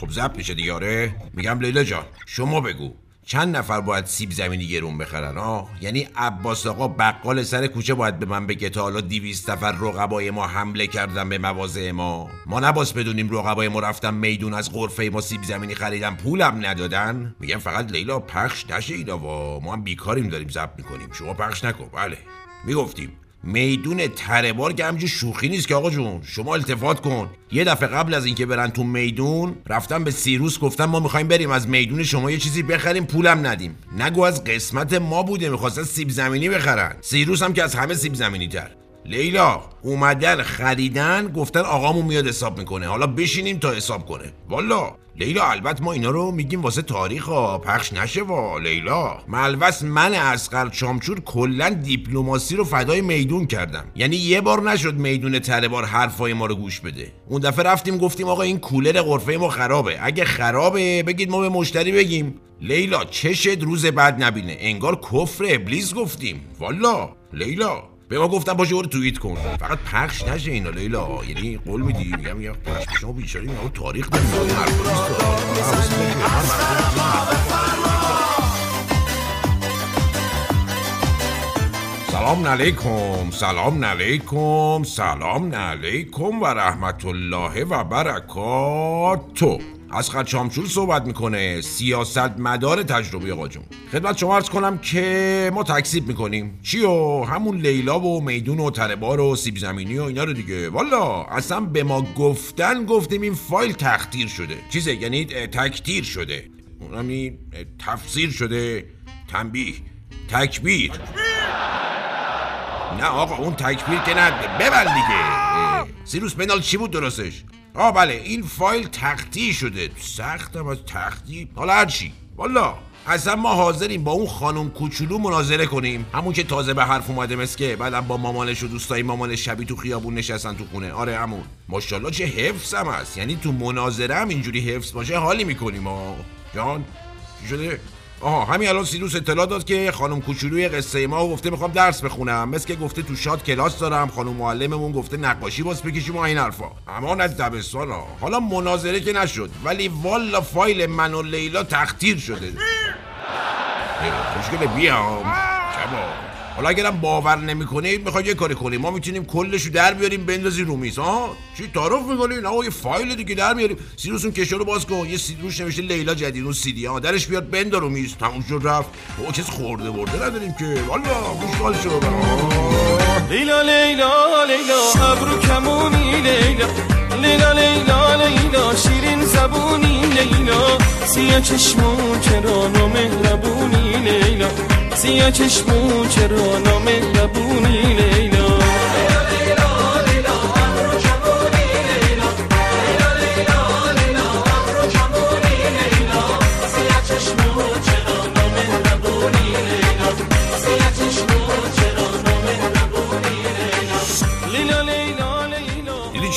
خب ضبط میشه دیگه آره. میگم لیلا جان شما بگو. چند نفر باید سیب زمینی گرون بخرن آه؟ یعنی عباس آقا بقال سر کوچه باید به من بگه تا حالا 200 نفر رقبای ما حمله کردن به مواضع ما. ما نباس بدونیم رقبای ما رفتن میدون از غرفه ما سیب زمینی خریدن پولم ندادن. میگم فقط لیلا پخش نشه اینا ما هم بیکاریم داریم ضبط می‌کنیم. شما پخش نکن بله. می‌گفتیم میدون تربار که شوخی نیست که آقا جون. شما التفات کن. یه دفعه قبل از اینکه برن تو میدون رفتن به سیروس گفتن ما می‌خوایم بریم از میدون شما یه چیزی بخریم پولم ندیم. نگو از قسمت ما بوده می‌خواستن سیب زمینی بخرن. سیروس هم که از همه سیب زمینی تر لیلا اومدن خریدن گفتن آقامون میاد حساب می‌کنه. حالا بشینیم تا حساب کنه. والا لیلا البته ما اینا رو میگیم واسه تاریخ ها. پخش نشه وا لیلا. ملوس من اسقر چامچور کلا دیپلماسی رو فدای میدون کردم. یعنی یه بار نشد میدون تره بار حرفای ما رو گوش بده. اون دفعه رفتیم گفتیم آقا این کولر غرفه ما خرابه. اگه خرابه بگید ما به مشتری بگیم. لیلا چشت روز بعد نبینه. انگار کفر ابلیس گفتیم. والا لیلا. به ما گفتن باشه برو توییت کن. فقط پخش نشه اینا لیلا. یعنی قول میدی؟ میگم یا پخش شما بیچاره اینا تاریخ حرفا سلام علیکم سلام علیکم سلام علیکم و رحمت الله و برکاتو از شامچور صحبت می‌کنه. سیاست مدار تجربه آقا جون. خدمت شما عرض کنم که ما تکسیب می‌کنیم. چی و همون لیلا و میدون و تربار و سیب زمینی و اینا رو دیگه. والا اصلا به ما گفتن گفتیم این فایل تختیر شده. چیزه؟ یعنی تکتیر شده. اونم تفسیر شده. تنبیه. تکبیر. نه آقا اون تکبیر که نه ببل دیگه. سیروس بنال چی بود درستش؟ آه بله این فایل تختی شده. سختم از تختی. حالا هرچی والا اصلا ما حاضریم با اون خانم کوچولو مناظره کنیم. همون که تازه به حرف اومده مسکه. بعدم با مامانش و دوستای مامانش شبی تو خیابون نشستن تو خونه. آره همون. ماشاءالله چه حفظم هست. یعنی تو مناظره هم اینجوری حفظ باشه حالی می‌کنیم. آه. جان شده؟ آها همین الان سیروس اطلاع داد که خانم کوچولوی قصه ما گفته می‌خوام درس بخونم. مثل که گفته تو شاد کلاس دارم خانم معلممون گفته نقاشی باز بکشیم و این حرفا. اما از دبستان ها. حالا مناظره که نشد ولی والا فایل من و لیلا تختیر شده. خوشگله بیام. حالا اگرم باور نمی‌کنید می‌خواد یه کاری کنیم ما می‌تونیم کلشو در بیاریم بندازی رو میز. ها چی تعارف می‌کنین آقا یه فایل دیگه در میاریم سیروس اون کشو رو باز کن. یه سیروش نوشته لیلا جدید اون سی دی ها درش بیاد بندار رو میز. تموم شد رفت. او کس خورده برده نداریم که. والا خوشحال شد لیلا لیلا لیلا ابرو کمونی لیلا. لیلا لیلا لیلا شیرین زبونی لیلا. سیاه چشمون چرا مهربونی لیلا سیاه چشمون چرا نامهربونی لیلا.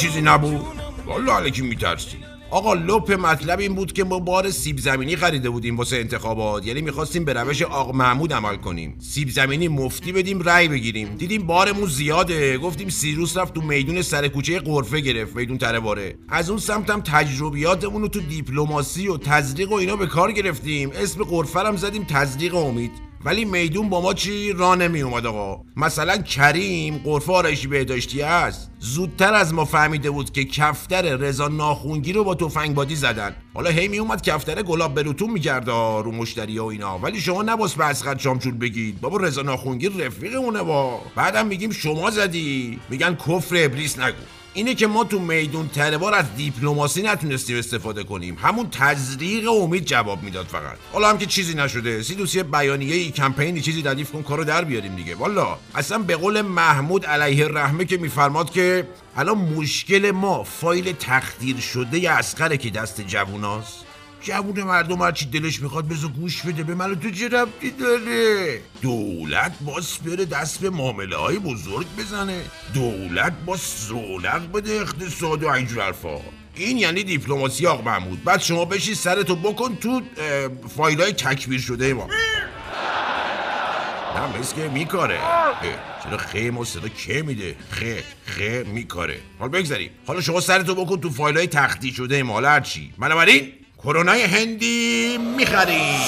چیزی نبود؟ والا علیکی میترسی. آقا لپ مطلب این بود که ما بار سیب زمینی خریده بودیم واسه انتخابات. یعنی می‌خواستیم به روش آق محمود عمل کنیم. سیب زمینی مفتی بدیم رأی بگیریم. دیدیم بارمون زیاده. گفتیم سیروس رفت تو میدون سر کوچه قرفه گرفت میدون تره از اون سمتم تجربیاتمون رو تو دیپلماسی و تزریق و اینا به کار گرفتیم. اسم قرفه هم زدیم تزریق امید. ولی میدون با ما چی؟ را نمی اومد آقا. مثلا کریم قرفه آرایشی بهداشتی است زودتر از ما فهمیده بود که کفتر رضا ناخونگی رو با تفنگ بادی زدن. حالا هی می اومد کفتر گلاب بروتون میگرد رو مشتری و اینا. ولی شما نباس به اسقد شامچول بگید. بابا رضا ناخونگی رفیق اونه با. بعدم میگیم شما زدی. میگن کفر ابلیس نگو. اینه که ما تو میدون تربار از دیپلماسی نتونستیم استفاده کنیم. همون تزریق امید جواب می‌داد فقط. حالا هم که چیزی نشده. سیدوسی بیانیه ای کمپینی چیزی ردیف کن کارو در بیاریم دیگه. والا اصلا به قول محمود علیه الرحمه که میفرماد که الان مشکل ما فایل تخدیر شده ی اسقره که دست جووناست جوون مردم هرچی دلش می‌خواد بزو گوش بده به منو تو چه ربطی داره؟ دولت باس بره دست به معامله های بزرگ بزنه. دولت باس رونق بده اقتصاد و اینجور حرفا. این یعنی دیپلماسی آق محمود. بعد شما بشی سرتو بکن تو فایل های تکبیر شده ما. نه مثل که میکاره. چرا خه ما صدا که میده؟ خه خه میکاره. حالا بگذاریم. حالا شما سرتو بکن تو فایل های تختی شده مال هرچی بنابراین کرونای هندی می‌خریم.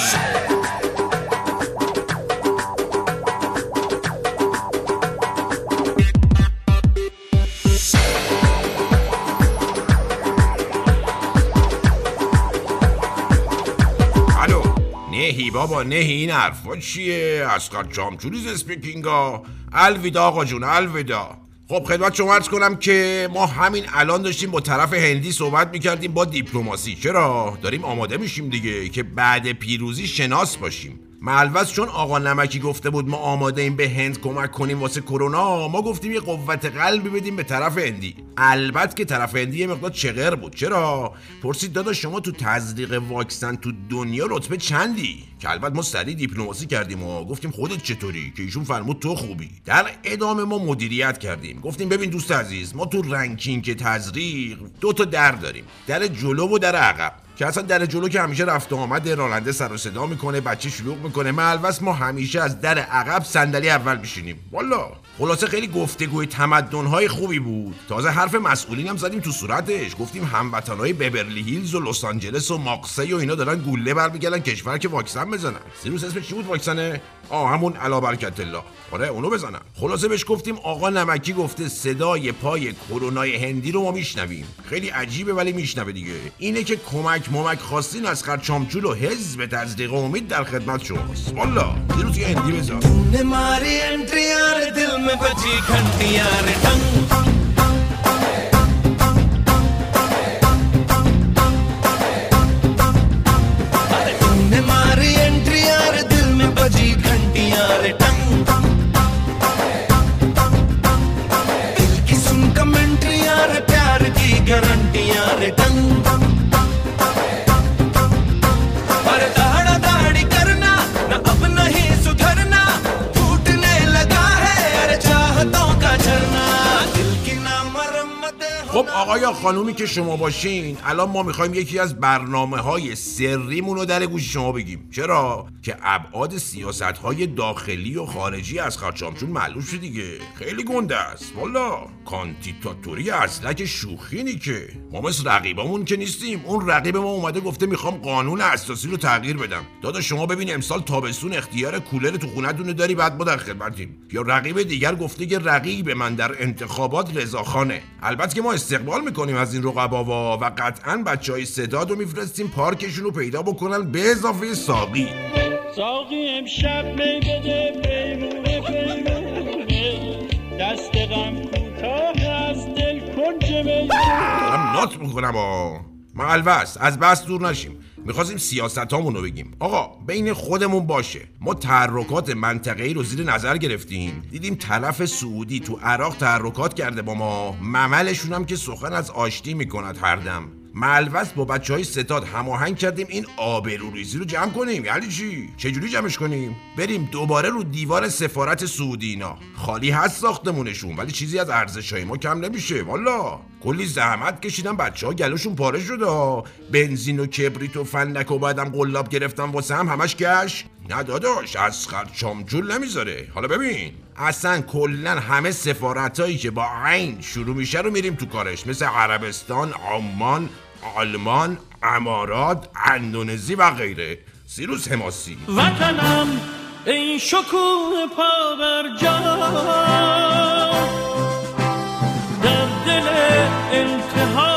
بابا نهی این حرفا چیه؟ اسقر چامچوریز اسپیکینگا الویدا آقا جون الویدا. خب خدمت شما عرض کنم که ما همین الان داشتیم با طرف هندی صحبت می‌کردیم با دیپلماسی. چرا؟ داریم آماده میشیم دیگه که بعد پیروزی شناس باشیم. ملوز چون آقا نمکی گفته بود ما آماده ایم به هند کمک کنیم واسه کرونا ما گفتیم یه قوت قلبی بدیم به طرف هندی. البته که طرف هندی یه مقدار چغر بود. چرا؟ پرسید دادا شما تو تزریق واکسن تو دنیا رتبه چندی؟ که البته ما سریع دیپلماسی کردیم و گفتیم خودت چطوری؟ که ایشون فرمود تو خوبی. در ادامه ما مدیریت کردیم. گفتیم ببین دوست عزیز ما تو ranking تزریق دو تا در داریم. در جلو و در عقب. که اصلا در جلو که همیشه رفت و آمد راننده سر و صدا می‌کنه بچه شلوغ می‌کنه. ملوس ما همیشه از در عقب صندلی اول میشینیم. والا. خلاصه خیلی گفتگوی تمدن‌های خوبی بود. تازه حرف مسئولین هم زدیم تو صورتش. گفتیم هموطنهای بورلی هیلز و لس آنجلس و ماکسی و اینا دارن گوله برمیگردن کشور که واکسن بزنن. سیروس اسمش چی بود واکسنه؟ آه همون علا برکت الله. آره اونو بزنن. خلاصه بهش گفتیم آقا نمکی گفته صدای پای کرونای هندی رو ما میشنویم. خیلی عجیبه ولی میشنوه دیگه. اینه که کمک ممک ممک خواستین از خرچامچول و حزب تزدیق و امید در خدمت شماست والا دیروز یه اندی بذار. ماری انتریار دل میں بچی گھنٹیار تنگ آقا یا خانومی که شما باشین الان ما می‌خوایم یکی از برنامه های سریمون رو در گوش شما بگیم. چرا؟ که ابعاد سیاست های داخلی و خارجی از خرچامچون معلوم شد دیگه. خیلی گنده است. والا کانتیتاتوری اصلک شوخی نی که. ما مثل رقیبمون که نیستیم. اون رقیب ما اومده گفته می‌خوام قانون اساسی رو تغییر بدم. دادا شما ببین امسال تابستون اختیار کولر تو خونتون داری بعد ما در خدمتیم. یا رقیب دیگر گفته که رقیب من در انتخابات رضاخانه البته که ما استقبال می‌کنیم از این رقباوا و قطعا بچه های ستاد رو میفرستیم پارکشون رو پیدا بکنن به اضافه ساقی. ساقی امشب می بده پیمونه پیمونه. دست غم کوتاه از دل کنج می دارم نات می‌کنم آ معلوس از بس دور نشیم. می‌خواستیم سیاست رو بگیم. آقا بین خودمون باشه. ما تحرکات منطقه‌ای رو زیر نظر گرفتیم. دیدیم طرف سعودی تو عراق تحرکات کرده با ما. مملشون هم که سخن از آشتی می‌کند هر دم. ملوس با بچه های ستاد هماهنگ کردیم این آبروریزی رو جمع کنیم. یعنی چی؟ چجوری جمعش کنیم؟ بریم دوباره رو دیوار سفارت سعودی خالی هست ساختمونشون ولی چیزی از ارزش های ما کم نمیشه. والا کلی زحمت کشیدن بچه ها گلوشون پاره شده بنزین و کبریت و فندک و بعدم قلاب گرفتن واسه هم همش گشت. نه داداش از چامجول نمی‌ذاره. حالا ببین. اصلا کلا همه سفارت هایی که با عین شروع میشه رو میریم تو کارش. مثل عربستان عمان آلمان امارات اندونزی و غیره. سیروس حماسی. وطنم ای شکوه پا بر جا در دل التهاب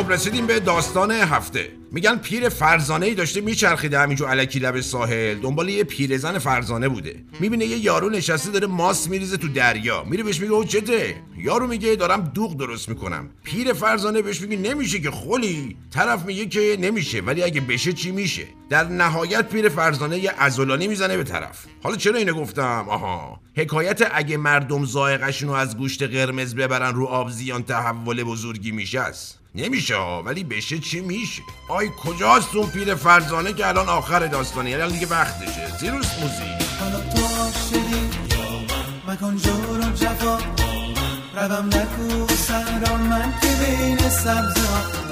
خب رسیدیم به داستان هفته. میگن پیر فرزانه ای داشته میچرخیده همینجور علکی لب ساحل. دنبال یه پیرزن فرزانه بوده. می‌بینه یه یارو نشسته داره ماس میریزه تو دریا. میره بهش میگه او چته؟ یارو میگه دارم دوغ درست می‌کنم. پیر فرزانه بهش میگه نمیشه که خلی طرف میگه که نمیشه ولی اگه بشه چی میشه؟ در نهایت پیر فرزانه یه عضلانی می‌زنه به طرف. حالا چرا اینو گفتم؟ آها. حکایت اگه مردم زائقشون رو از گوشت قرمز ببرن رو آب زیان تحول بزرگی میشه است. نمیشه ها ولی بشه چی میشه. آی کجاست اون پیر فرزانه که الان آخر داستانه یعنی دیگه وقتشه. زیروس موزیک حالا تو مکن جور و جفا. روم نکو سهرا من که بین سبزا.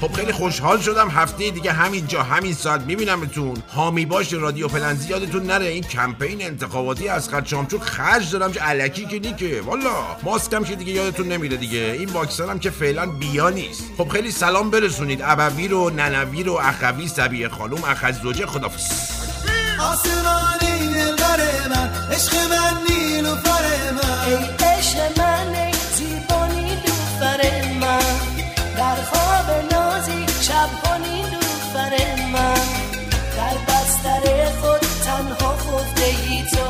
خب خیلی خوشحال شدم هفته دیگه همین جا همین ساعت میبینمتون. حامی باش رادیو پلنزی یادتون نره. این کمپین انتخاباتی از خط شامچون خرج دارم چه علکی که نیکه. والا ماسکم که دیگه یادتون نمیره دیگه. این واکسن هم که فعلا بیا نیست. خب خیلی سلام برسونید. ابوی رو ننوی رو اخوی سبیه خانوم اخزوجه زوج آسمانی دلبر من عشق من نیلوفر من. Say it's